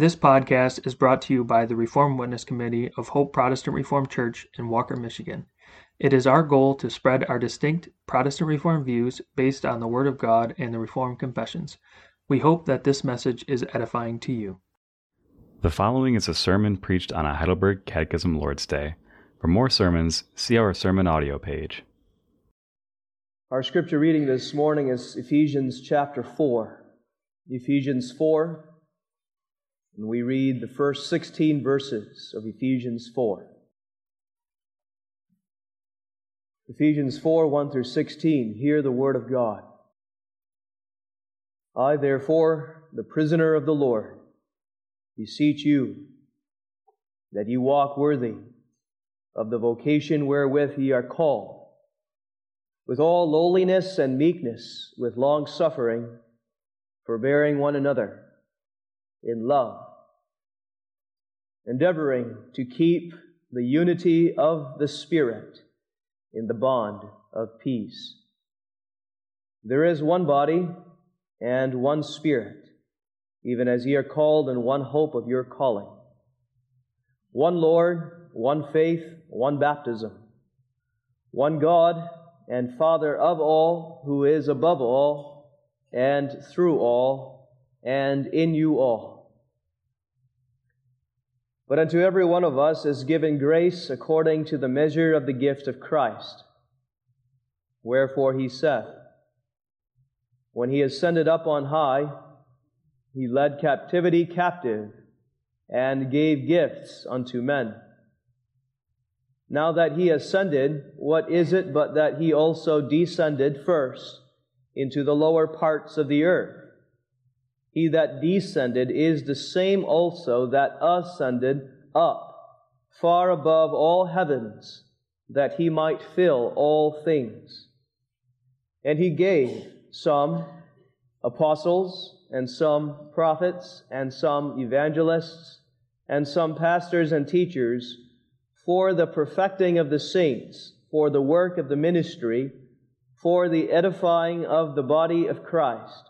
This podcast is brought to you by the Reformed Witness Committee of Hope Protestant Reformed Church in Walker, Michigan. It is our goal to spread our distinct Protestant Reformed views based on the Word of God and the Reformed Confessions. We hope that this message is edifying to you. The following is a sermon preached on a Heidelberg Catechism Lord's Day. For more sermons, see our sermon audio page. Our scripture reading this morning is Ephesians chapter 4. Ephesians 4, and we read the first 16 verses of Ephesians 4. Ephesians 4 1 through 16. Hear the word of God. I, therefore, the prisoner of the Lord, beseech you that ye walk worthy of the vocation wherewith ye are called, with all lowliness and meekness, with long suffering, forbearing one another in love, endeavoring to keep the unity of the Spirit in the bond of peace. There is one body and one Spirit, even as ye are called in one hope of your calling. One Lord, one faith, one baptism, one God and Father of all, who is above all, and through all, and in you all. But unto every one of us is given grace according to the measure of the gift of Christ. Wherefore he saith, When he ascended up on high, he led captivity captive and gave gifts unto men. Now that he ascended, what is it but that he also descended first into the lower parts of the earth? He that descended is the same also that ascended up far above all heavens, that he might fill all things. And he gave some apostles, and some prophets, and some evangelists, and some pastors and teachers for the perfecting of the saints, for the work of the ministry, for the edifying of the body of Christ,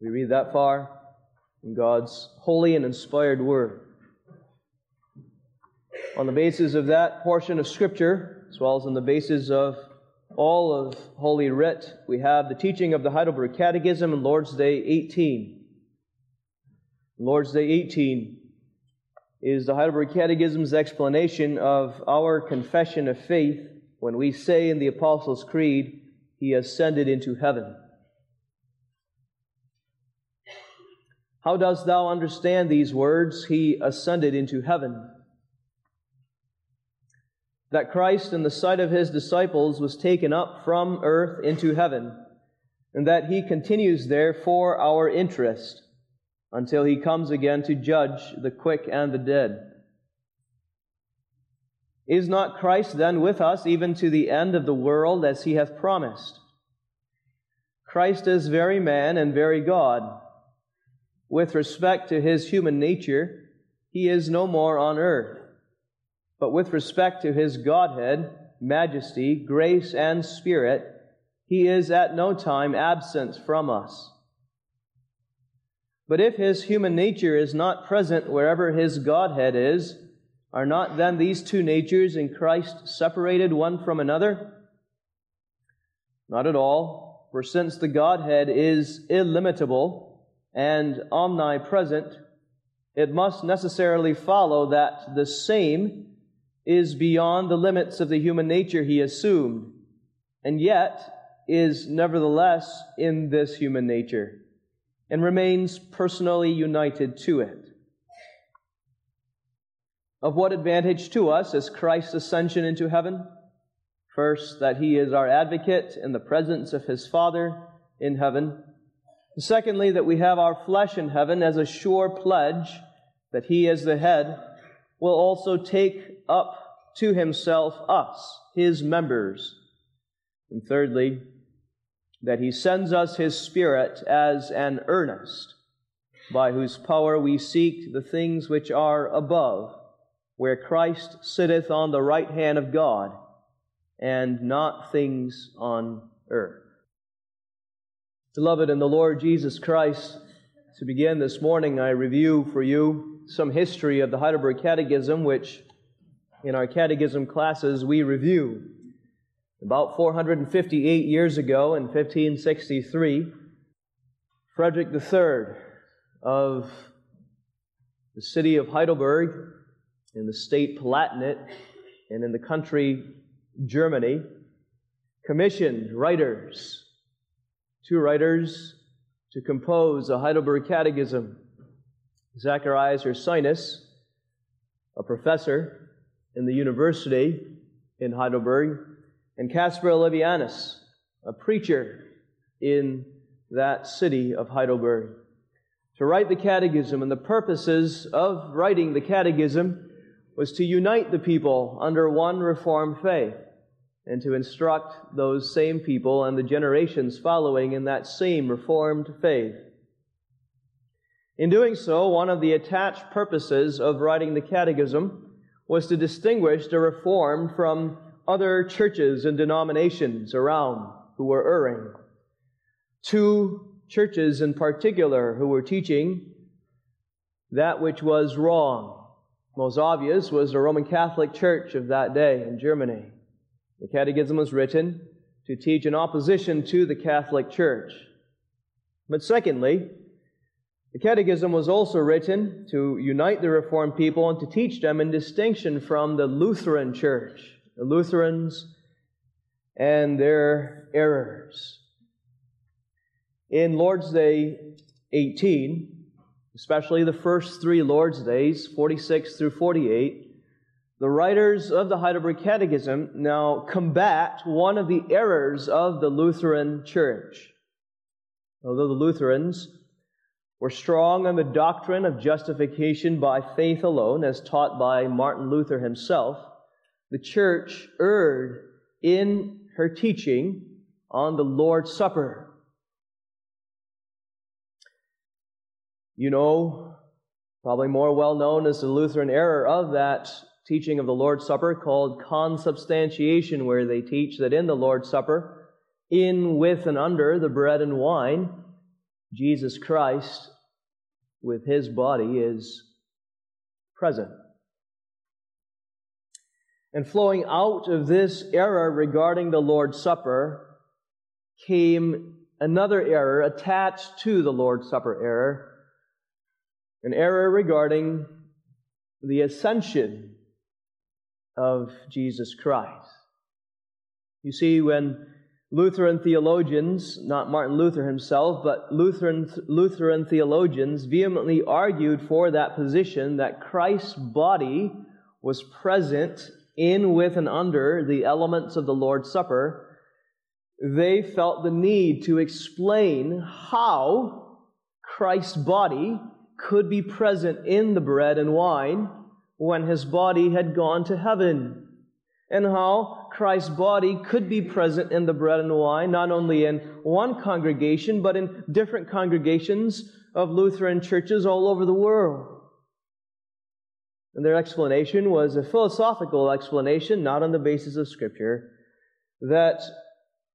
We read that far in God's holy and inspired word. On the basis of that portion of Scripture, as well as on the basis of all of Holy Writ, we have the teaching of the Heidelberg Catechism and Lord's Day 18. Lord's Day 18 is the Heidelberg Catechism's explanation of our confession of faith when we say in the Apostles' Creed, He ascended into heaven. How dost thou understand these words, He ascended into heaven? that Christ, in the sight of his disciples, was taken up from earth into heaven, and that he continues there for our interest until he comes again to judge the quick and the dead. Is not Christ then with us even to the end of the world as he hath promised? Christ is very man and very God. With respect to his human nature, he is no more on earth. But with respect to his Godhead, majesty, grace, and spirit, he is at no time absent from us. But if his human nature is not present wherever his Godhead is, are not then these two natures in Christ separated one from another? Not at all, for since the Godhead is illimitable and omnipresent, it must necessarily follow that the same is beyond the limits of the human nature he assumed, and yet is nevertheless in this human nature and remains personally united to it. Of what advantage to us is Christ's ascension into heaven? First, that he is our advocate in the presence of his Father in heaven. Secondly, that we have our flesh in heaven as a sure pledge that he, as the head, will also take up to himself us, his members. And thirdly, that he sends us his Spirit as an earnest, by whose power we seek the things which are above, where Christ sitteth on the right hand of God, and not things on earth. Beloved in the Lord Jesus Christ, to begin this morning, I review for you some history of the Heidelberg Catechism, which in our catechism classes we review. About 458 years ago, in 1563, Frederick III of the city of Heidelberg, in the state Palatinate, and in the country Germany, commissioned writers, two writers, to compose a Heidelberg Catechism. Zacharias Ursinus, a professor in the university in Heidelberg, and Caspar Olevianus, a preacher in that city of Heidelberg, to write the catechism. And the purposes of writing the catechism was to unite the people under one Reformed faith and to instruct those same people and the generations following in that same Reformed faith. In doing so, one of the attached purposes of writing the catechism was to distinguish the Reformed from other churches and denominations around who were erring. Two churches in particular who were teaching that which was wrong. Most obvious was the Roman Catholic Church of that day in Germany. The Catechism was written to teach in opposition to the Catholic Church. But secondly, the Catechism was also written to unite the Reformed people and to teach them in distinction from the Lutheran Church the Lutherans, and their errors. In Lord's Day 18, especially the first three Lord's Days, 46 through 48, the writers of the Heidelberg Catechism now combat one of the errors of the Lutheran Church. Although the Lutherans were strong on the doctrine of justification by faith alone, as taught by Martin Luther himself, the church erred in her teaching on the Lord's Supper. You know, probably more well known as the Lutheran error of that teaching of the Lord's Supper called consubstantiation, where they teach that in the Lord's Supper, in, with, and under the bread and wine, Jesus Christ with his body is present. And flowing out of this error regarding the Lord's Supper came another error attached to the Lord's Supper error, an error regarding the ascension of Jesus Christ. You see, when Lutheran theologians, not Martin Luther himself, but Lutheran, Lutheran theologians vehemently argued for that position that Christ's body was present in, with, and under the elements of the Lord's Supper, they felt the need to explain how Christ's body could be present in the bread and wine when his body had gone to heaven, and how Christ's body could be present in the bread and wine, not only in one congregation, but in different congregations of Lutheran churches all over the world. And their explanation was a philosophical explanation, not on the basis of Scripture, that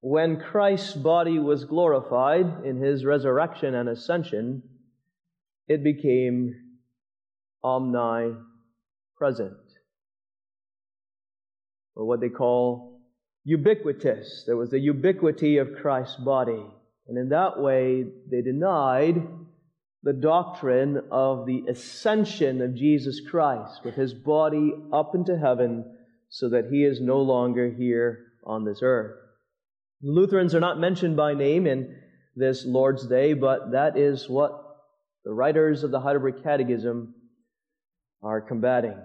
when Christ's body was glorified in his resurrection and ascension, it became omnipresent, or what they call ubiquitous. There was a ubiquity of Christ's body. And in that way, they denied the doctrine of the ascension of Jesus Christ with his body up into heaven so that he is no longer here on this earth. Lutherans are not mentioned by name in this Lord's Day, but that is what the writers of the Heidelberg Catechism are combating.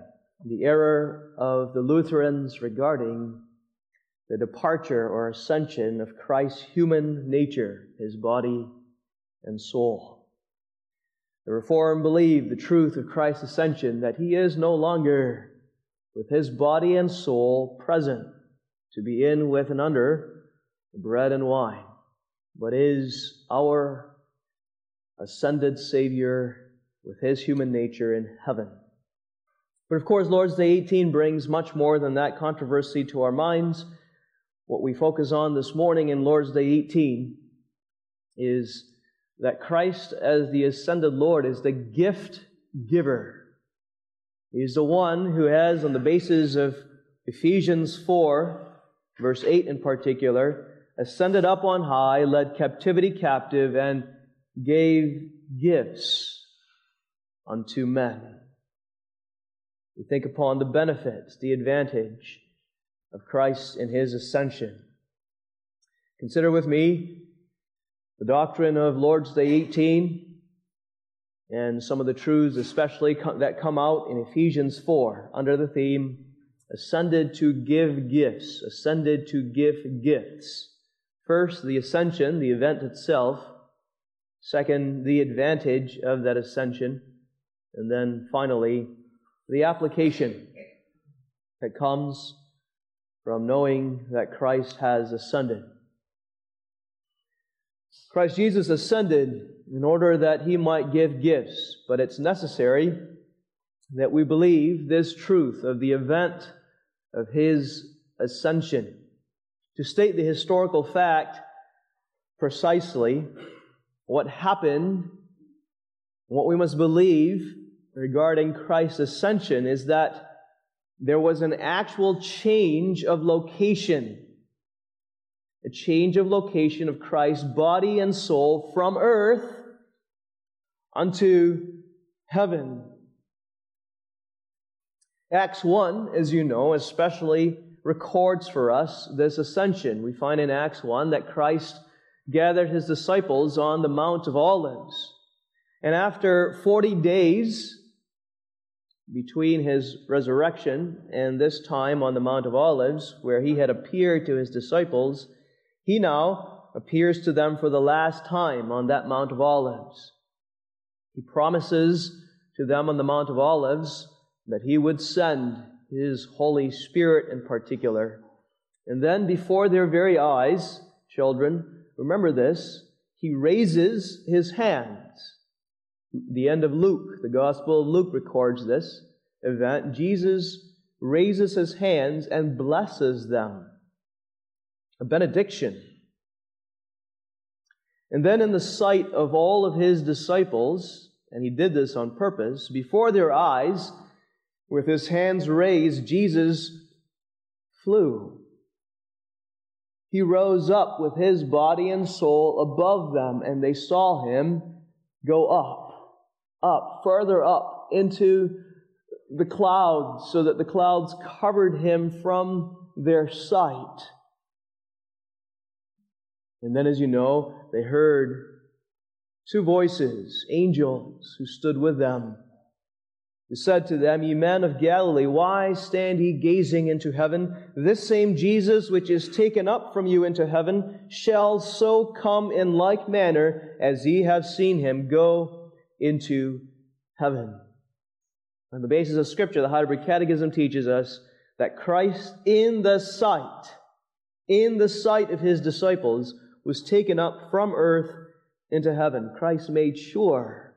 The error of the Lutherans regarding the departure or ascension of Christ's human nature, his body and soul. The Reformed believe the truth of Christ's ascension, that he is no longer with his body and soul present to be in with and under the bread and wine, but is our ascended Savior with his human nature in heaven. But of course, Lord's Day 18 brings much more than that controversy to our minds. What we focus on this morning in Lord's Day 18 is that Christ, as the ascended Lord, is the gift giver. He's the one who has, on the basis of Ephesians 4, verse 8 in particular, ascended up on high, led captivity captive, and gave gifts unto men. We think upon the benefits, the advantage of Christ in his ascension. Consider with me the doctrine of Lord's Day 18 and some of the truths, especially that come out in Ephesians 4 under the theme Ascended to give gifts. Ascended to give gifts. First, the ascension, the event itself. Second, the advantage of that ascension. And then finally, the application that comes from knowing that Christ has ascended. Christ Jesus ascended in order that he might give gifts, but it's necessary that we believe this truth of the event of his ascension. To state the historical fact precisely, what happened, what we must believe regarding Christ's ascension is that there was an actual change of location. A change of location of Christ's body and soul from earth unto heaven. Acts 1, as you know, especially records for us this ascension. We find in Acts 1 that Christ gathered his disciples on the Mount of Olives. And after 40 days, between his resurrection and this time on the Mount of Olives, where he had appeared to his disciples, he now appears to them for the last time on that Mount of Olives. He promises to them on the Mount of Olives that he would send his Holy Spirit in particular. And then before their very eyes, children, remember this, he raises his hands the end of Luke, the Gospel of Luke records this event. Jesus raises his hands and blesses them. A benediction. And then, in the sight of all of his disciples, and he did this on purpose, before their eyes, with his hands raised, Jesus flew. He rose up with his body and soul above them, and they saw him go up up, further up into the clouds, so that the clouds covered him from their sight. And then, as you know, they heard two voices, angels, who stood with them. Who said to them, Ye men of Galilee, why stand ye gazing into heaven? This same Jesus, which is taken up from you into heaven, shall so come in like manner as ye have seen him go into heaven. On the basis of Scripture, the Heidelberg Catechism teaches us that Christ, in the sight, in the sight of his disciples, was taken up from earth into heaven. Christ made sure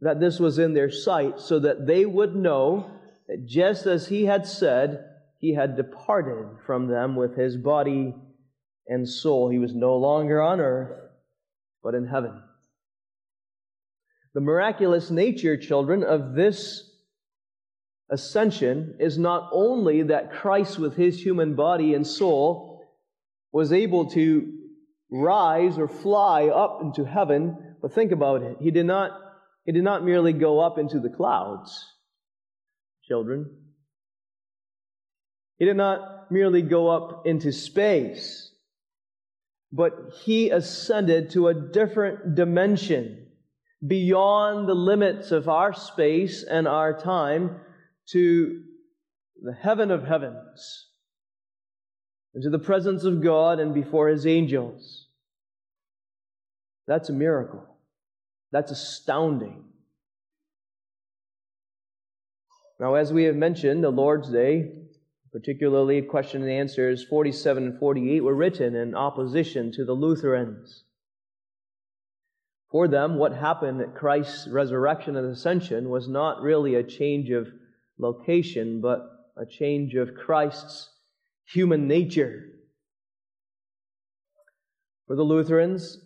that this was in their sight so that they would know that just as he had said, he had departed from them with his body and soul. He was no longer on earth, but in heaven. The miraculous nature, children, of this ascension is not only that Christ, with his human body and soul, was able to rise or fly up into heaven, But think about it. He did not, he did not merely go up into the clouds, children. He did not merely go up into space, but he ascended to a different dimension beyond the limits of our space and our time to the heaven of heavens, into the presence of God and before his angels. That's a miracle. That's astounding. Now, as we have mentioned, the Lord's Day, particularly question and answers 47 and 48, were written in opposition to the Lutherans. For them, what happened at Christ's resurrection and ascension was not really a change of location, but a change of Christ's human nature. For the Lutherans,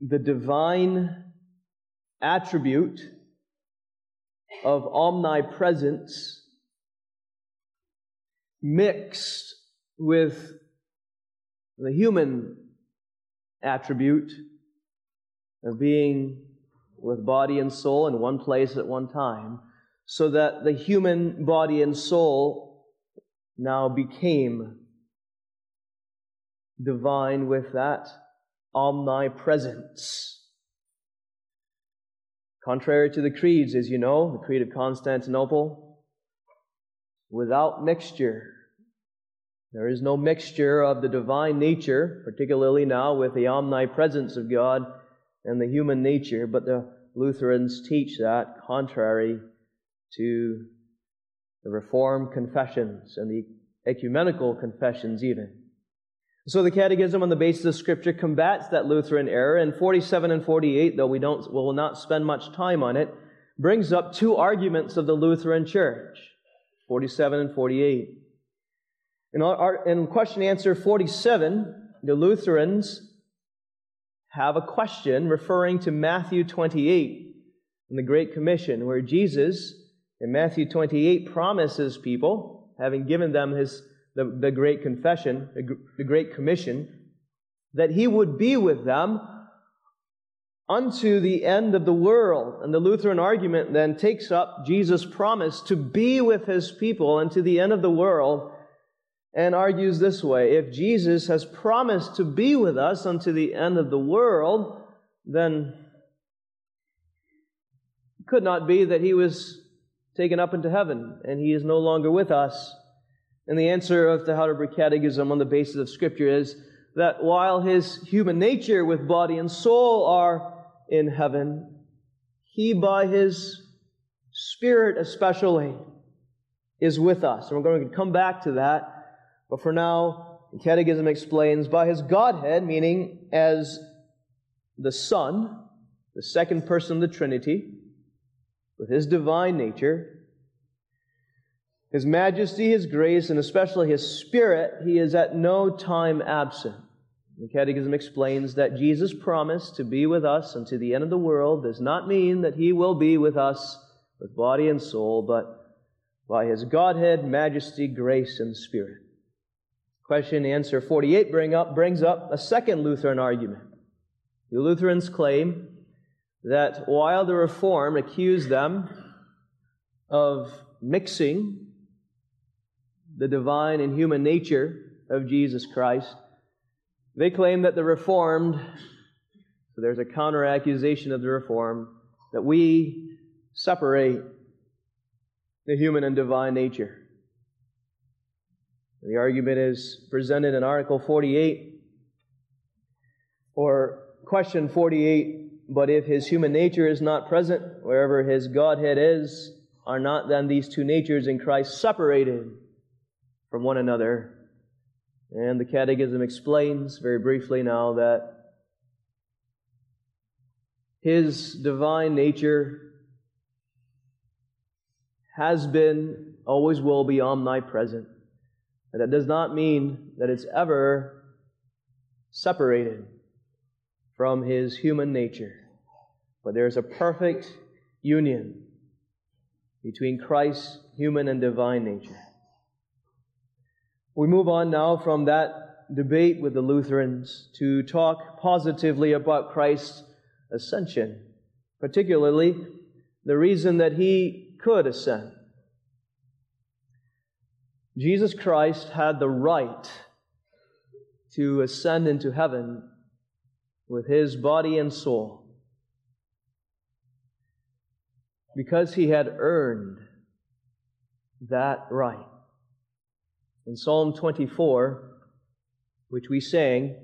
the divine attribute of omnipresence mixed with the human attribute of being with body and soul in one place at one time, so that the human body and soul now became divine with that omnipresence. Contrary to the creeds, as you know, the Creed of Constantinople, without mixture. There is no mixture of the divine nature, particularly now with the omnipresence of God and the human nature, but the Lutherans teach that contrary to the Reformed confessions and the ecumenical confessions, even. So the Catechism, on the basis of Scripture, combats that Lutheran error. And 47 and 48, though we don't, will not spend much time on it, brings up two arguments of the Lutheran Church. 47 and 48. In, our, in question answer 47, the Lutherans have a question referring to Matthew 28 and the Great Commission, where Jesus, in Matthew 28, promises people, having given them his, the, the Great Confession, the, the Great Commission, that he would be with them unto the end of the world. And the Lutheran argument then takes up Jesus' promise to be with his people unto the end of the world and argues this way if Jesus has promised to be with us unto the end of the world, then it could not be that he was taken up into heaven and he is no longer with us. And the answer of the Heidelberg Catechism on the basis of Scripture is that while his human nature with body and soul are in heaven, he by his Spirit especially is with us. And we're going to come back to that but for now, the Catechism explains by his Godhead, meaning as the Son, the second person of the Trinity, with his divine nature, his majesty, his grace, and especially his spirit, he is at no time absent. The Catechism explains that Jesus' promise to be with us unto the end of the world does not mean that he will be with us with body and soul, but by his Godhead, majesty, grace, and spirit. Question answer 48 bring up, brings up a second Lutheran argument. The Lutherans claim that while the Reform accused them of mixing the divine and human nature of Jesus Christ, they claim that the Reformed, so there's a counter accusation of the Reformed, that we separate the human and divine nature. The argument is presented in Article 48 or question 48. But if his human nature is not present, wherever his Godhead is, are not then these two natures in Christ separated from one another? And the Catechism explains very briefly now that his divine nature has been, always will be omnipresent. And that does not mean that it's ever separated from his human nature. But there's a perfect union between Christ's human and divine nature. We move on now from that debate with the Lutherans to talk positively about Christ's ascension, particularly the reason that he could ascend. Jesus Christ had the right to ascend into heaven with his body and soul because he had earned that right. In Psalm 24, which we sang,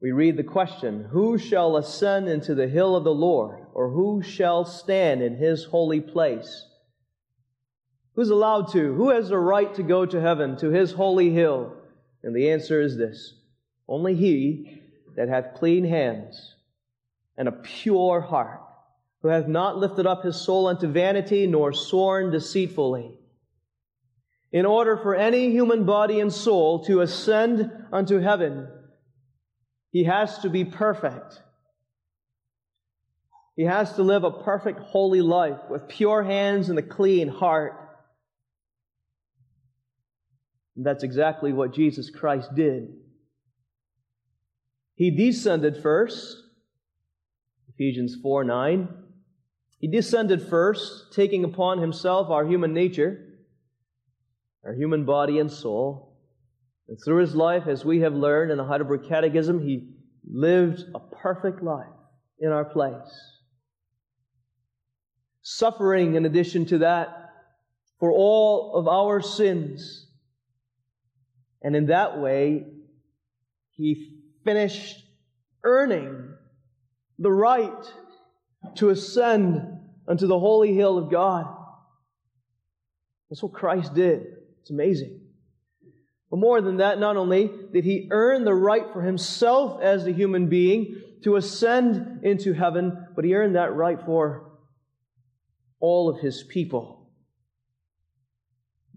we read the question Who shall ascend into the hill of the Lord, or who shall stand in his holy place? Who's allowed to? Who has the right to go to heaven, to his holy hill? And the answer is this only he that hath clean hands and a pure heart, who hath not lifted up his soul unto vanity, nor sworn deceitfully. In order for any human body and soul to ascend unto heaven, he has to be perfect. He has to live a perfect, holy life with pure hands and a clean heart. And that's exactly what Jesus Christ did. He descended first, Ephesians 4 9. He descended first, taking upon himself our human nature, our human body and soul. And through his life, as we have learned in the Heidelberg Catechism, he lived a perfect life in our place. Suffering, in addition to that, for all of our sins. And in that way, he finished earning the right to ascend unto the holy hill of God. That's what Christ did. It's amazing. But more than that, not only did he earn the right for himself as a human being to ascend into heaven, but he earned that right for all of his people.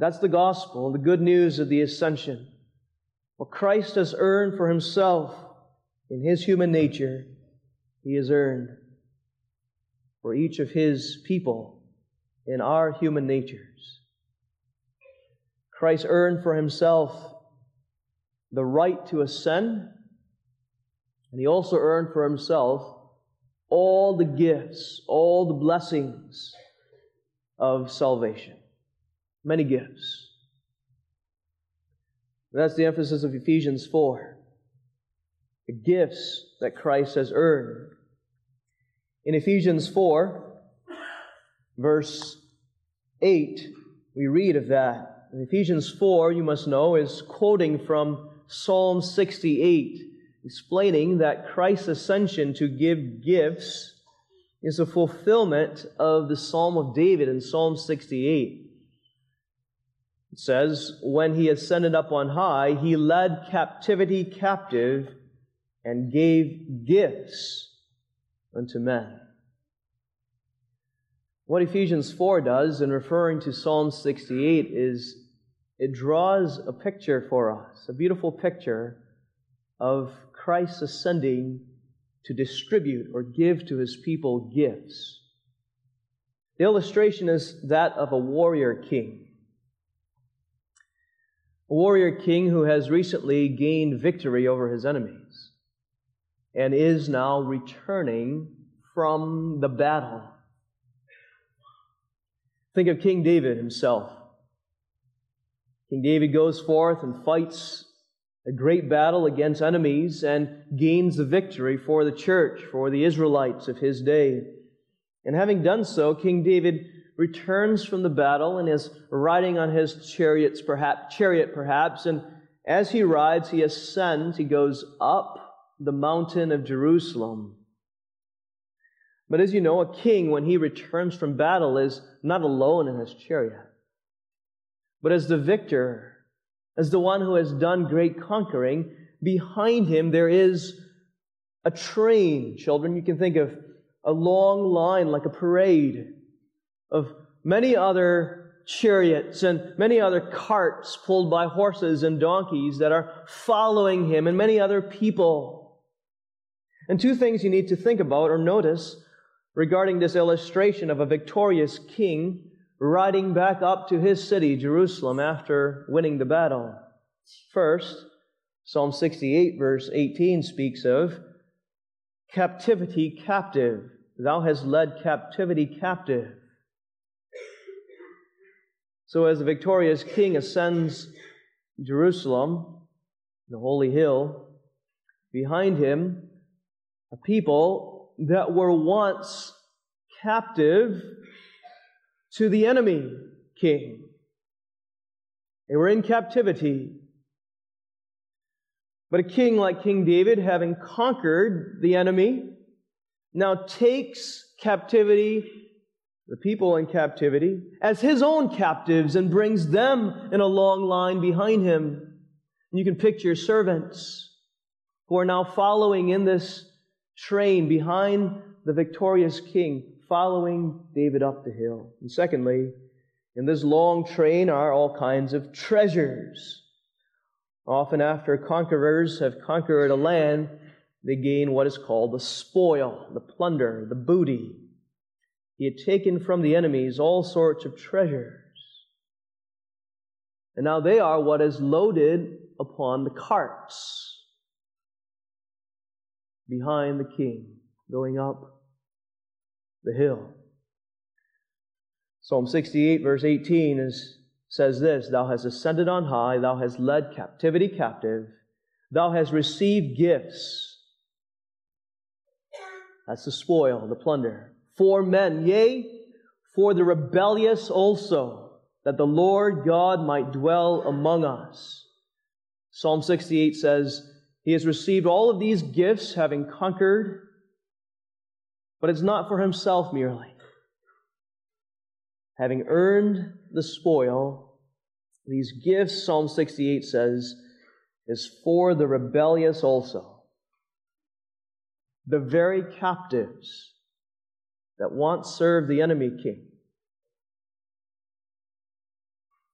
That's the gospel, the good news of the ascension. What Christ has earned for himself in his human nature, he has earned for each of his people in our human natures. Christ earned for himself the right to ascend, and he also earned for himself all the gifts, all the blessings of salvation. Many gifts. That's the emphasis of Ephesians 4. The gifts that Christ has earned. In Ephesians 4, verse 8, we read of that. In Ephesians 4, you must know, is quoting from Psalm 68, explaining that Christ's ascension to give gifts is a fulfillment of the Psalm of David in Psalm 68. It says, When he ascended up on high, he led captivity captive and gave gifts unto men. What Ephesians 4 does in referring to Psalm 68 is it draws a picture for us, a beautiful picture of Christ ascending to distribute or give to his people gifts. The illustration is that of a warrior king. A warrior king who has recently gained victory over his enemies and is now returning from the battle. Think of King David himself. King David goes forth and fights a great battle against enemies and gains the victory for the church, for the Israelites of his day. And having done so, King David returns from the battle and is riding on his chariots, perhaps, chariot perhaps, and as he rides, he ascends, he goes up the mountain of Jerusalem. But as you know, a king, when he returns from battle, is not alone in his chariot but as the victor, as the one who has done great conquering, behind him there is a train. Children, you can think of a long line like a parade of many other chariots and many other carts pulled by horses and donkeys that are following him and many other people. And two things you need to think about or notice regarding this illustration of a victorious king riding back up to his city, Jerusalem, after winning the battle. First, Psalm 68, verse 18, speaks of captivity captive. Thou hast led captivity captive. So, as the victorious king ascends Jerusalem, the holy hill, behind him, a people that were once captive to the enemy king. They were in captivity. But a king like King David, having conquered the enemy, now takes captivity, the people in captivity, as his own captives and brings them in a long line behind him. And you can picture servants who are now following in this train behind the victorious king, following David up the hill. And secondly, in this long train are all kinds of treasures. Often, after conquerors have conquered a land, they gain what is called the spoil, the plunder, the booty. He had taken from the enemies all sorts of treasures. And now they are what is loaded upon the carts behind the king going up the hill. Psalm 68, verse 18, is, says this Thou hast ascended on high, thou hast led captivity captive, thou hast received gifts. That's the spoil, the plunder. For men, yea, for the rebellious also, that the Lord God might dwell among us. Psalm 68 says, He has received all of these gifts, having conquered, but it's not for himself merely having earned the spoil, these gifts, Psalm 68 says, is for the rebellious also. The very captives that once served the enemy king.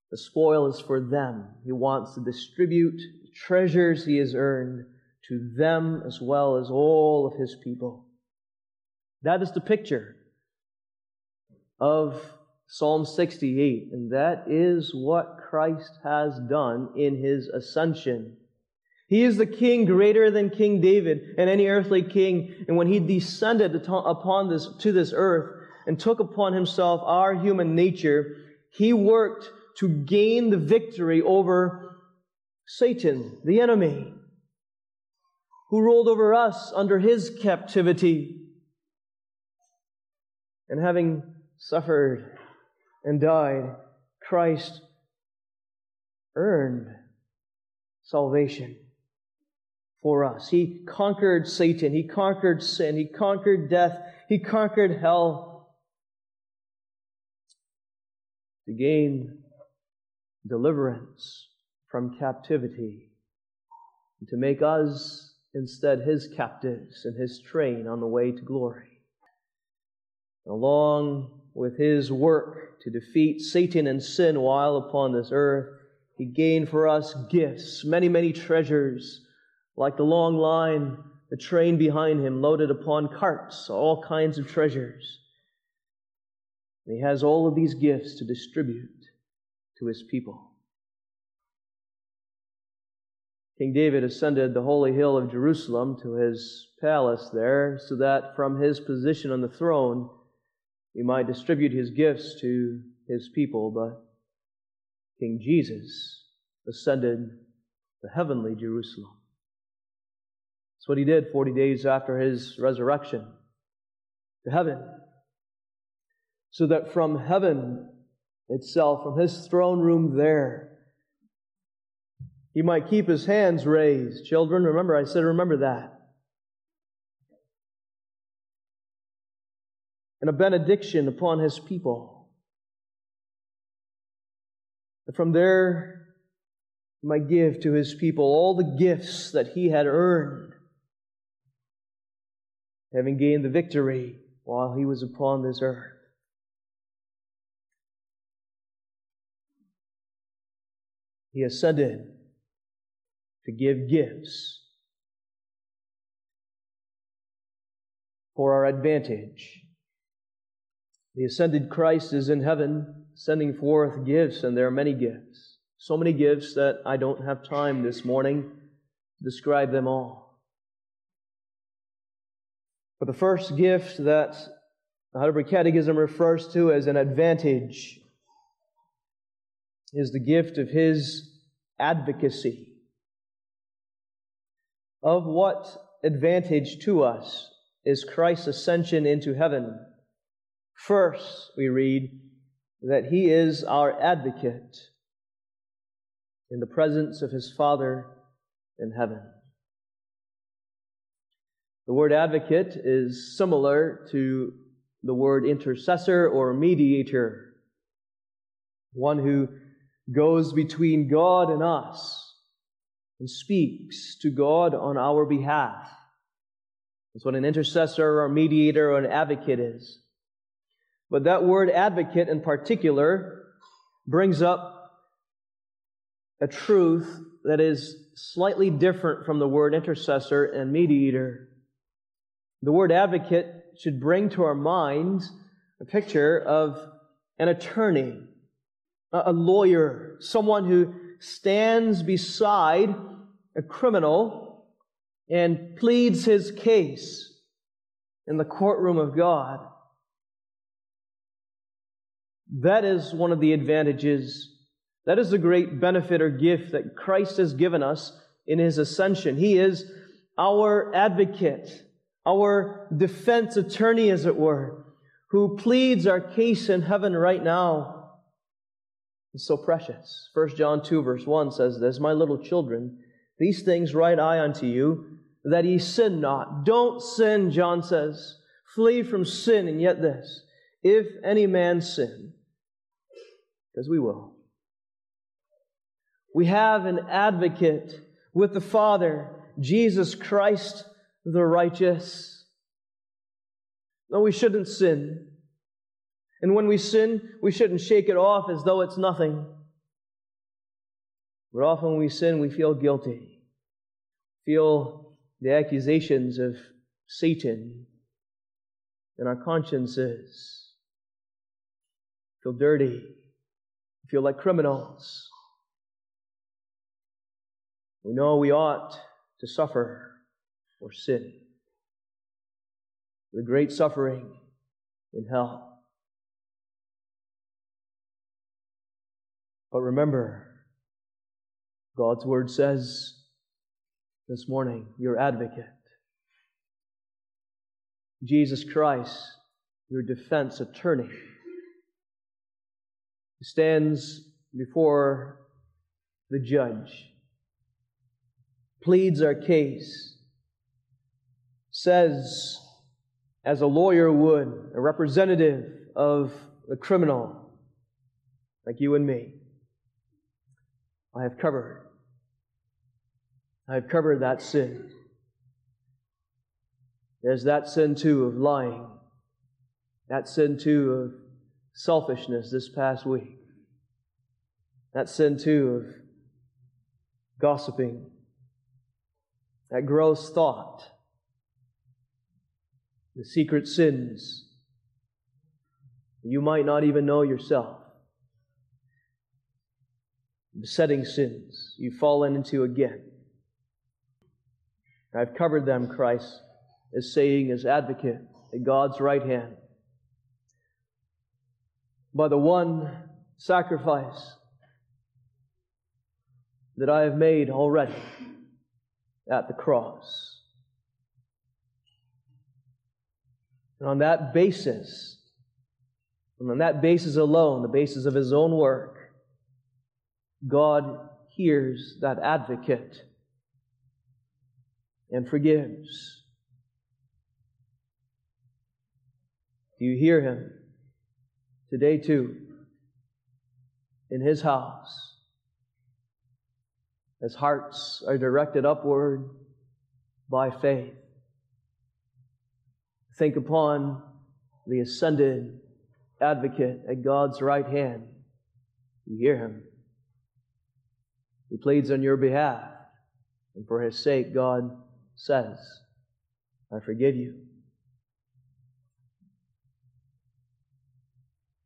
The spoil is for them. He wants to distribute the treasures he has earned to them as well as all of his people. That is the picture of Psalm 68, and that is what Christ has done in his ascension. He is the king greater than King David and any earthly king. And when he descended upon this, to this earth and took upon himself our human nature, he worked to gain the victory over Satan, the enemy, who ruled over us under his captivity. And having suffered and died, Christ earned salvation for us. He conquered Satan, He conquered sin, He conquered death, He conquered hell to gain deliverance from captivity and to make us instead His captives and His train on the way to glory. Along with his work to defeat Satan and sin while upon this earth. He gained for us gifts, many, many treasures, like the long line, the train behind him loaded upon carts, all kinds of treasures. And he has all of these gifts to distribute to his people. King David ascended the holy hill of Jerusalem to his palace there so that from his position on the throne, he might distribute his gifts to his people, but King Jesus ascended the heavenly Jerusalem. That's what he did 40 days after his resurrection to heaven. So that from heaven itself, from his throne room there, he might keep his hands raised. Children, remember, I said, remember that. and a benediction upon his people. And from there, he might give to his people all the gifts that he had earned, having gained the victory while he was upon this earth. He ascended to give gifts for our advantage the ascended Christ is in heaven, sending forth gifts, and there are many gifts. So many gifts that I don't have time this morning to describe them all. But the first gift that the Heidelberg Catechism refers to as an advantage is the gift of his advocacy. Of what advantage to us is Christ's ascension into heaven? First, we read that he is our advocate in the presence of his Father in heaven. The word advocate is similar to the word intercessor or mediator, one who goes between God and us and speaks to God on our behalf. That's what an intercessor or mediator or an advocate is. But that word advocate in particular brings up a truth that is slightly different from the word intercessor and mediator. The word advocate should bring to our minds a picture of an attorney, a lawyer, someone who stands beside a criminal and pleads his case in the courtroom of God. That is one of the advantages. That is the great benefit or gift that Christ has given us in his ascension. He is our advocate our defense attorney, as it were, who pleads our case in heaven right now. is so precious. 1 John 2, verse 1 says this My little children, these things write I unto you, that ye sin not. Don't sin, John says. Flee from sin, and yet this if any man sin, because we will. We have an advocate with the Father, Jesus Christ the righteous. No, we shouldn't sin. And when we sin, we shouldn't shake it off as though it's nothing. But often when we sin, we feel guilty, feel the accusations of Satan in our consciences, feel dirty, feel like criminals. We know we ought to suffer or sin. The great suffering in hell. But remember, God's word says this morning, your advocate, Jesus Christ, your defense attorney, stands before the judge, pleads our case, says, as a lawyer would, a representative of the criminal, like you and me, I have covered. I have covered that sin. There's that sin too of lying, that sin too of selfishness this past week, that sin too of gossiping, that gross thought the secret sins you might not even know yourself, besetting sins you've fallen into again. I've covered them, Christ is saying as advocate at God's right hand. By the one sacrifice that I have made already at the cross. And on that basis, and on that basis alone, the basis of his own work, God hears that advocate and forgives. Do you hear him today, too, in his house? As hearts are directed upward by faith think upon the ascended advocate at God's right hand. You hear him. He pleads on your behalf. And for his sake, God says, I forgive you.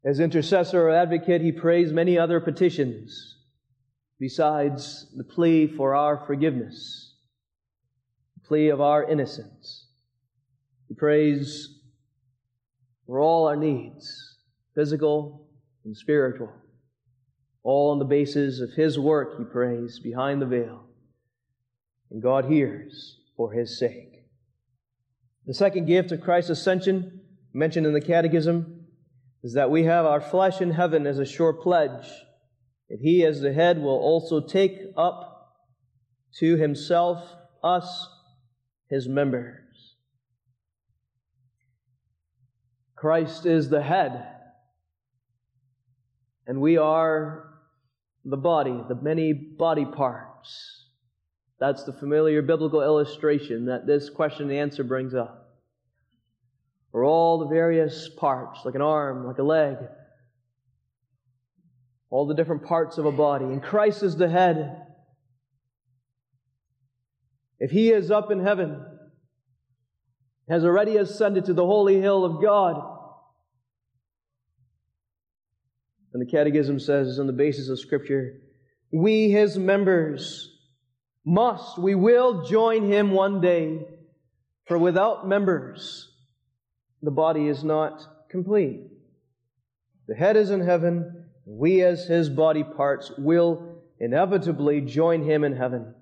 As intercessor or advocate, he prays many other petitions besides the plea for our forgiveness, the plea of our innocence He prays for all our needs, physical and spiritual. All on the basis of His work, he prays, behind the veil. And God hears for His sake. The second gift of Christ's ascension, mentioned in the Catechism, is that we have our flesh in heaven as a sure pledge that He, as the head, will also take up to Himself us, His members. Christ is the head, and we are the body, the many body parts. That's the familiar biblical illustration that this question and answer brings up. For all the various parts, like an arm, like a leg, all the different parts of a body. And Christ is the head. If He is up in heaven, has already ascended to the holy hill of God, And the Catechism says, on the basis of Scripture, we, his members, must, we will join him one day, for without members, the body is not complete. The head is in heaven, we as his body parts will inevitably join him in heaven,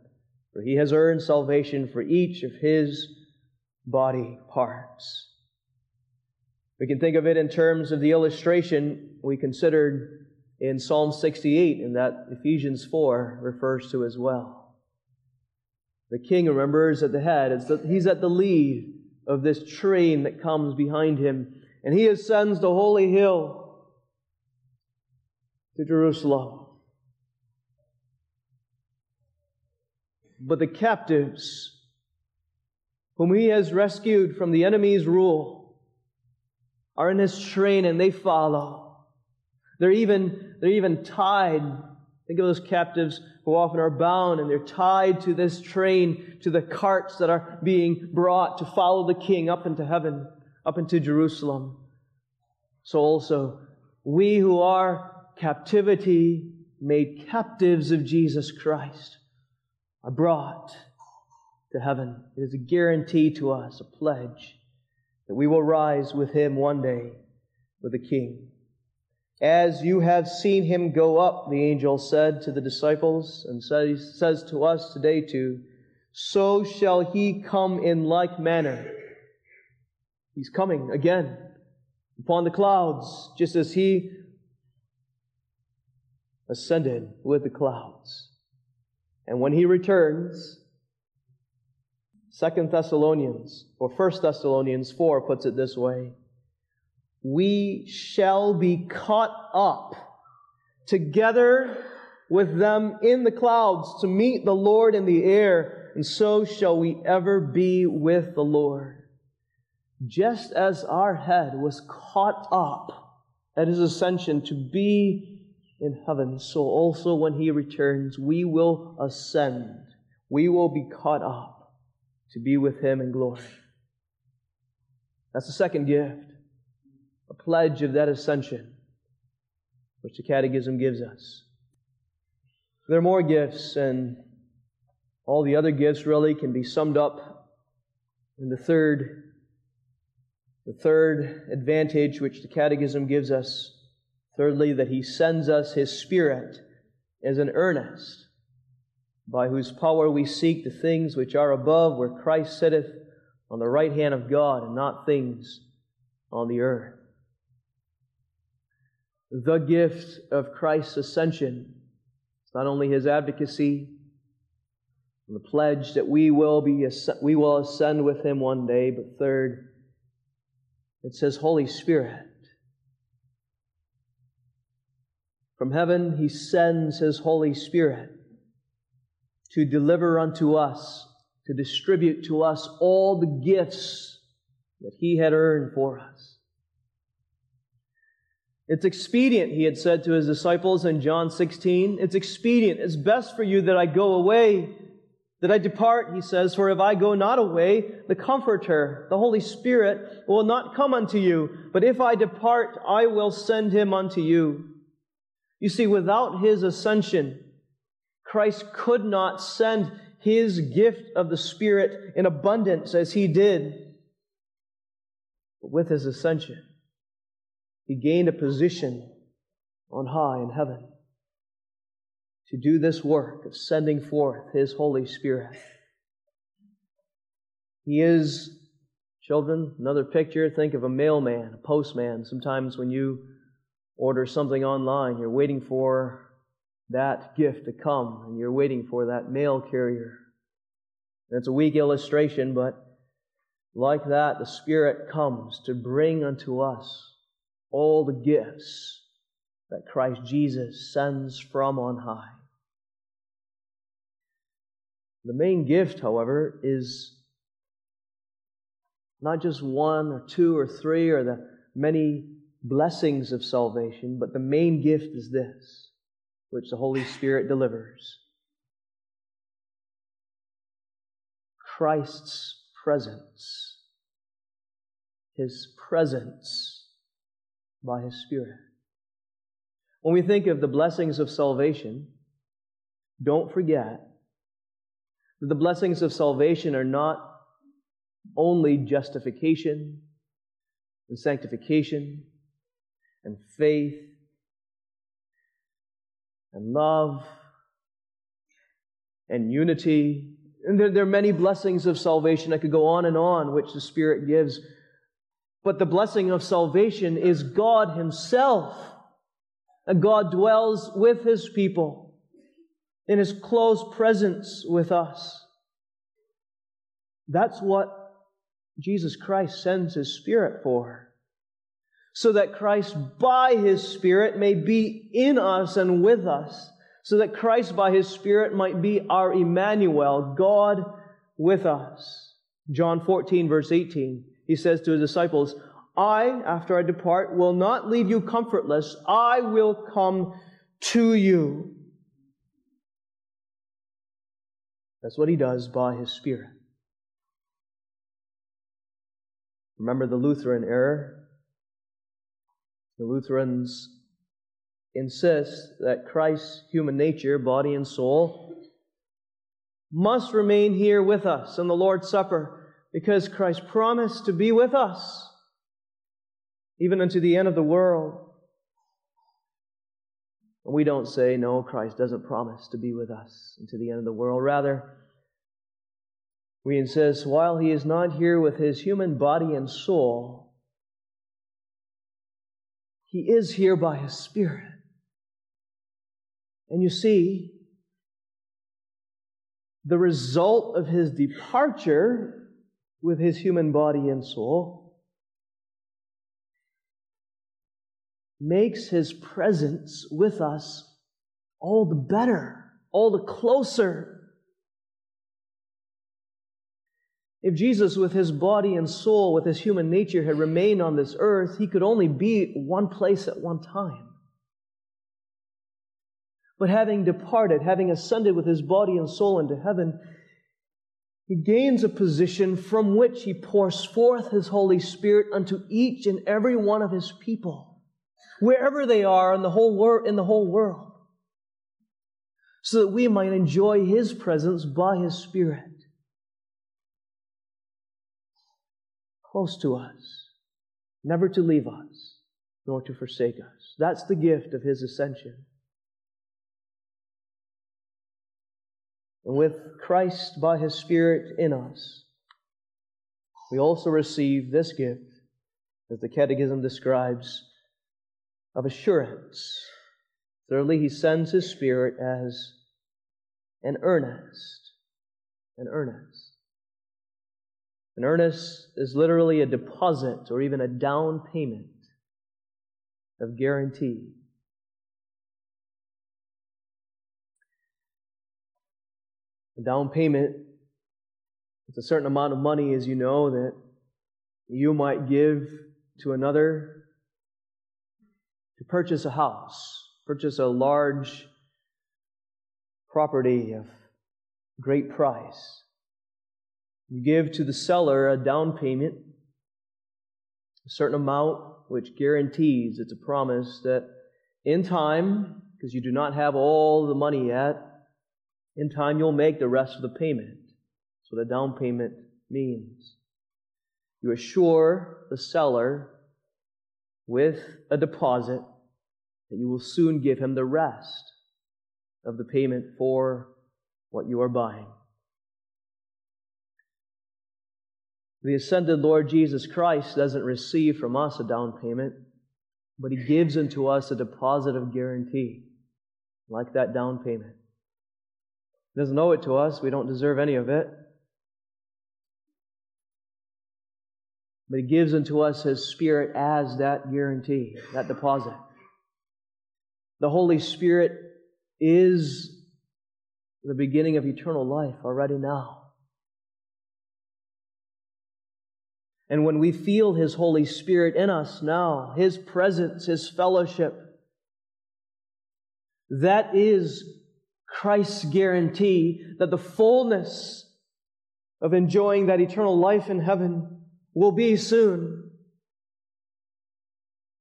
for he has earned salvation for each of his body parts. We can think of it in terms of the illustration we considered in Psalm 68 and that Ephesians 4 refers to as well. The king, remember, is at the head. The, he's at the lead of this train that comes behind him. And he ascends the holy hill to Jerusalem. But the captives, whom he has rescued from the enemy's rule, are in his train and they follow. They're even, they're even tied. Think of those captives who often are bound and they're tied to this train, to the carts that are being brought to follow the king up into heaven, up into Jerusalem. So also, we who are captivity made captives of Jesus Christ are brought to heaven. It is a guarantee to us, a pledge that we will rise with him one day with the King. As you have seen him go up, the angel said to the disciples, and says, says to us today too, so shall he come in like manner. He's coming again upon the clouds, just as he ascended with the clouds. And when he returns, Second Thessalonians, or First Thessalonians 4 puts it this way We shall be caught up together with them in the clouds to meet the Lord in the air, and so shall we ever be with the Lord. Just as our head was caught up at his ascension to be in heaven, so also when he returns, we will ascend. We will be caught up to be with Him in glory. That's the second gift, a pledge of that ascension, which the Catechism gives us. There are more gifts, and all the other gifts really can be summed up in the third, the third advantage which the Catechism gives us. Thirdly, that He sends us His Spirit as an earnest by whose power we seek the things which are above, where Christ sitteth on the right hand of God, and not things on the earth. The gift of Christ's ascension is not only his advocacy, and the pledge that we will, be, we will ascend with him one day, but third, it says Holy Spirit. From heaven, he sends his Holy Spirit to deliver unto us, to distribute to us all the gifts that he had earned for us. It's expedient, he had said to his disciples in John 16. It's expedient. It's best for you that I go away, that I depart, he says, for if I go not away, the Comforter, the Holy Spirit, will not come unto you. But if I depart, I will send him unto you. You see, without his ascension, Christ could not send his gift of the Spirit in abundance as he did. But with his ascension, he gained a position on high in heaven to do this work of sending forth his Holy Spirit. He is, children, another picture. Think of a mailman, a postman. Sometimes when you order something online, you're waiting for that gift to come and you're waiting for that mail carrier. It's a weak illustration, but like that, the Spirit comes to bring unto us all the gifts that Christ Jesus sends from on high. The main gift, however, is not just one or two or three or the many blessings of salvation, but the main gift is this, which the Holy Spirit delivers Christ's presence. His presence by His Spirit. When we think of the blessings of salvation, don't forget that the blessings of salvation are not only justification and sanctification and faith and love and unity. And there, there, are many blessings of salvation. I could go on and on, which the Spirit gives. But the blessing of salvation is God Himself. And God dwells with His people in His close presence with us. That's what Jesus Christ sends His Spirit for. So that Christ by His Spirit may be in us and with us. So that Christ by His Spirit might be our Emmanuel, God with us. John 14 verse 18, He says to His disciples, I, after I depart, will not leave you comfortless. I will come to you. That's what He does by His Spirit. Remember the Lutheran error? The Lutherans insist that Christ's human nature, body and soul, must remain here with us in the Lord's Supper because Christ promised to be with us even unto the end of the world. We don't say, no, Christ doesn't promise to be with us unto the end of the world. Rather, we insist, while he is not here with his human body and soul, he is here by his Spirit. And you see, the result of his departure with his human body and soul makes his presence with us all the better, all the closer If Jesus, with his body and soul, with his human nature, had remained on this earth, he could only be one place at one time. But having departed, having ascended with his body and soul into heaven, he gains a position from which he pours forth his Holy Spirit unto each and every one of his people, wherever they are in the whole, wor- in the whole world, so that we might enjoy his presence by his Spirit. Close to us, never to leave us, nor to forsake us. That's the gift of His ascension. And with Christ by His Spirit in us, we also receive this gift, as the Catechism describes, of assurance. Thirdly, He sends His Spirit as an earnest, an earnest. An earnest is literally a deposit or even a down payment of guarantee. A down payment is a certain amount of money, as you know, that you might give to another to purchase a house, purchase a large property of great price. You give to the seller a down payment, a certain amount, which guarantees it's a promise that in time, because you do not have all the money yet, in time you'll make the rest of the payment. That's what a down payment means. You assure the seller with a deposit that you will soon give him the rest of the payment for what you are buying. The ascended Lord Jesus Christ doesn't receive from us a down payment, but he gives unto us a deposit of guarantee, like that down payment. He doesn't owe it to us, we don't deserve any of it. But he gives unto us his Spirit as that guarantee, that deposit. The Holy Spirit is the beginning of eternal life already now. And when we feel His Holy Spirit in us now, His presence, His fellowship, that is Christ's guarantee that the fullness of enjoying that eternal life in heaven will be soon.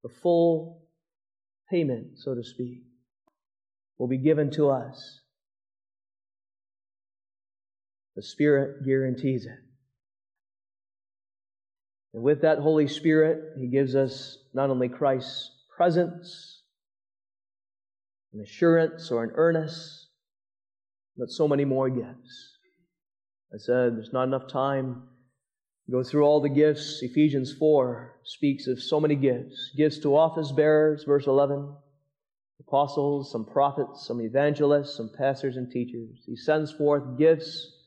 The full payment, so to speak, will be given to us. The Spirit guarantees it. And with that Holy Spirit, He gives us not only Christ's presence, an assurance or an earnest, but so many more gifts. I said there's not enough time to go through all the gifts. Ephesians 4 speaks of so many gifts. Gifts to office bearers, verse 11. Apostles, some prophets, some evangelists, some pastors and teachers. He sends forth gifts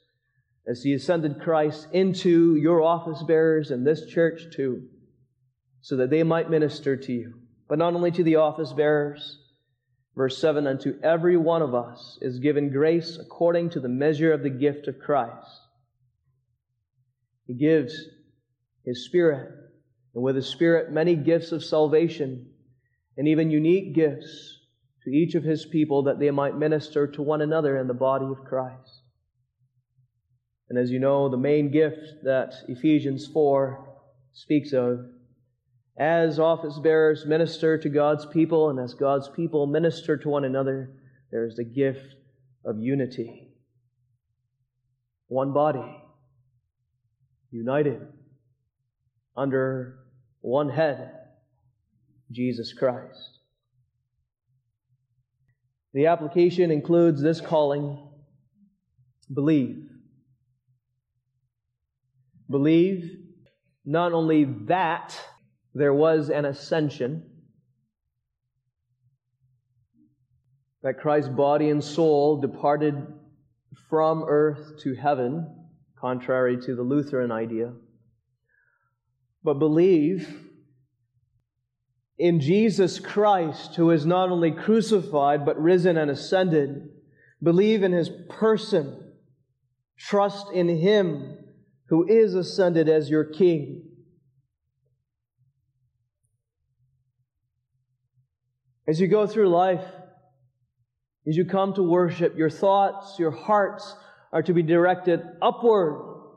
as He ascended Christ into your office bearers in this church too, so that they might minister to you. But not only to the office bearers, verse 7 Unto every one of us is given grace according to the measure of the gift of Christ. He gives His Spirit, and with His Spirit, many gifts of salvation, and even unique gifts to each of His people that they might minister to one another in the body of Christ. And as you know, the main gift that Ephesians 4 speaks of, as office bearers minister to God's people, and as God's people minister to one another, there is the gift of unity. One body, united under one head, Jesus Christ. The application includes this calling believe believe not only that there was an ascension, that Christ's body and soul departed from earth to heaven, contrary to the Lutheran idea, but believe in Jesus Christ, who is not only crucified, but risen and ascended. Believe in his person. Trust in him who is ascended as your king. As you go through life, as you come to worship, your thoughts, your hearts are to be directed upward,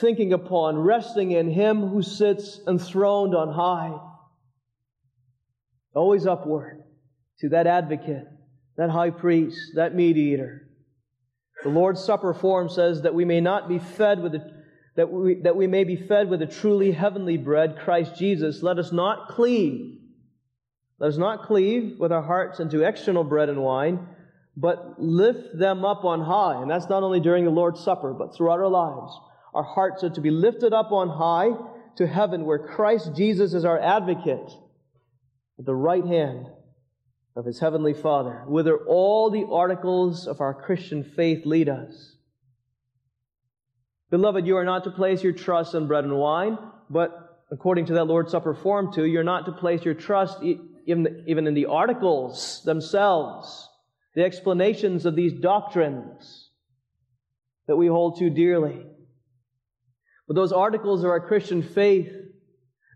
thinking upon, resting in Him who sits enthroned on high. Always upward to that advocate, that high priest, that mediator. The Lord's Supper form says that we may not be fed with a, that we, that we may be fed with a truly heavenly bread, Christ Jesus. Let us not cleave. Let us not cleave with our hearts into external bread and wine, but lift them up on high. And that's not only during the Lord's Supper, but throughout our lives. Our hearts are to be lifted up on high to heaven where Christ Jesus is our advocate at the right hand of his heavenly Father, whither all the articles of our Christian faith lead us. Beloved, you are not to place your trust in bread and wine, but according to that Lord's Supper form too, you're not to place your trust even, even in the articles themselves, the explanations of these doctrines that we hold too dearly. But those articles of our Christian faith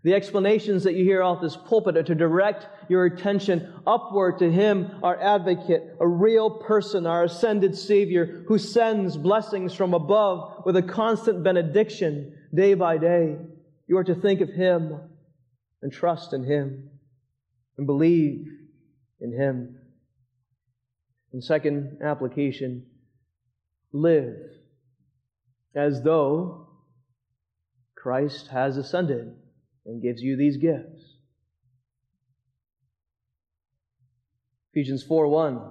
the explanations that you hear off this pulpit are to direct your attention upward to Him, our advocate, a real person, our ascended Savior, who sends blessings from above with a constant benediction day by day. You are to think of Him and trust in Him and believe in Him. And second application, live as though Christ has ascended and gives you these gifts. Ephesians 4 1.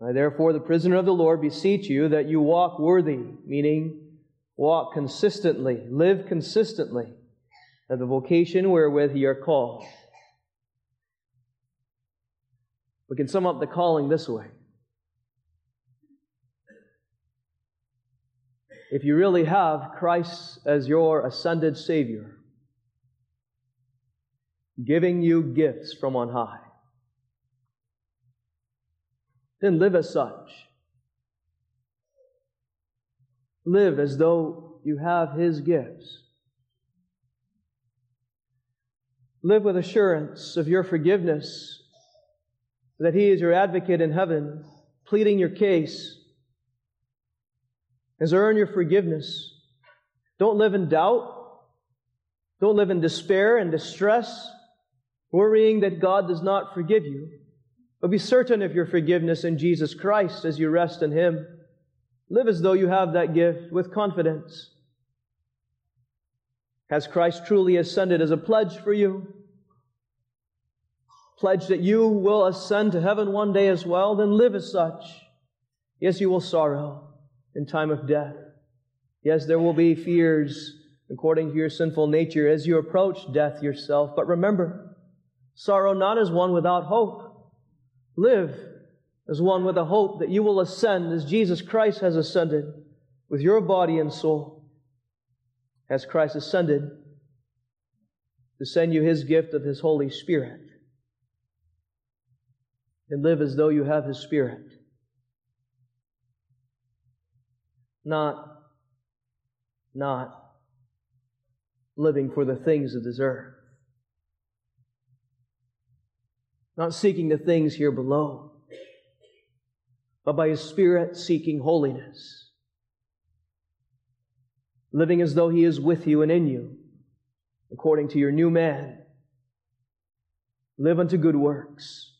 I therefore, the prisoner of the Lord, beseech you that you walk worthy, meaning walk consistently, live consistently of the vocation wherewith ye are called. We can sum up the calling this way. If you really have Christ as your ascended Savior, giving you gifts from on high, then live as such. Live as though you have His gifts. Live with assurance of your forgiveness, that He is your advocate in heaven, pleading your case, as earn your forgiveness. Don't live in doubt. Don't live in despair and distress, worrying that God does not forgive you. But be certain of your forgiveness in Jesus Christ as you rest in Him. Live as though you have that gift with confidence. Has Christ truly ascended as a pledge for you? Pledge that you will ascend to heaven one day as well? Then live as such. Yes, you will sorrow in time of death. Yes, there will be fears according to your sinful nature as you approach death yourself. But remember, sorrow not as one without hope. Live as one with a hope that you will ascend as Jesus Christ has ascended with your body and soul. As Christ ascended to send you his gift of his Holy Spirit. And live as though you have his Spirit. Not, not living for the things of this earth not seeking the things here below, but by His Spirit seeking holiness, living as though He is with you and in you, according to your new man. Live unto good works.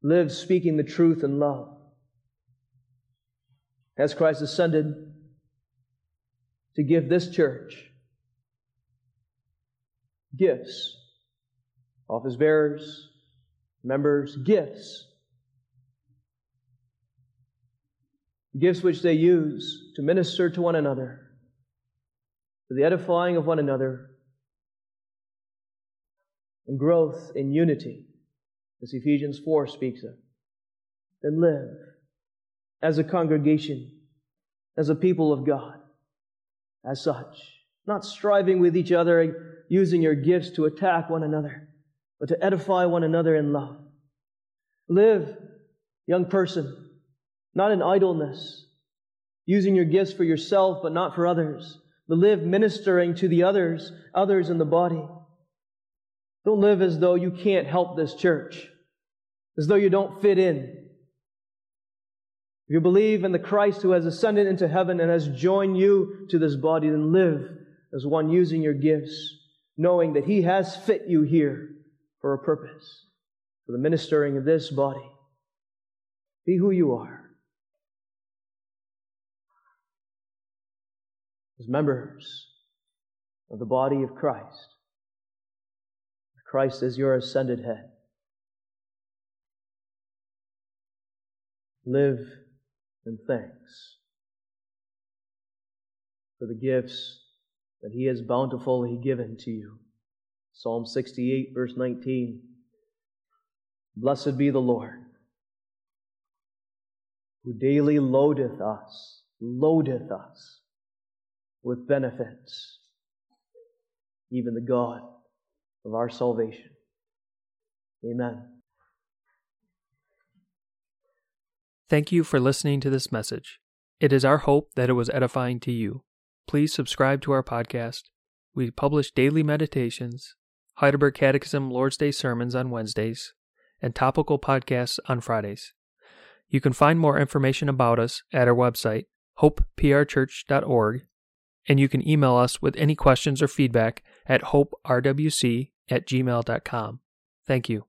Live speaking the truth in love. As Christ ascended to give this church gifts office bearers, members, gifts. Gifts which they use to minister to one another, for the edifying of one another, and growth in unity, as Ephesians 4 speaks of. Then live as a congregation, as a people of God, as such, not striving with each other, using your gifts to attack one another but to edify one another in love. Live, young person, not in idleness, using your gifts for yourself but not for others, but live ministering to the others, others in the body. Don't live as though you can't help this church, as though you don't fit in. If you believe in the Christ who has ascended into heaven and has joined you to this body, then live as one using your gifts, knowing that He has fit you here for a purpose, for the ministering of this body. Be who you are. As members of the body of Christ, Christ is your ascended head. Live in thanks for the gifts that He has bountifully given to you. Psalm 68, verse 19. Blessed be the Lord, who daily loadeth us, loadeth us with benefits, even the God of our salvation. Amen. Thank you for listening to this message. It is our hope that it was edifying to you. Please subscribe to our podcast. We publish daily meditations Heidelberg Catechism Lord's Day sermons on Wednesdays, and topical podcasts on Fridays. You can find more information about us at our website, hopeprchurch.org, and you can email us with any questions or feedback at hoperwc at gmail.com. Thank you.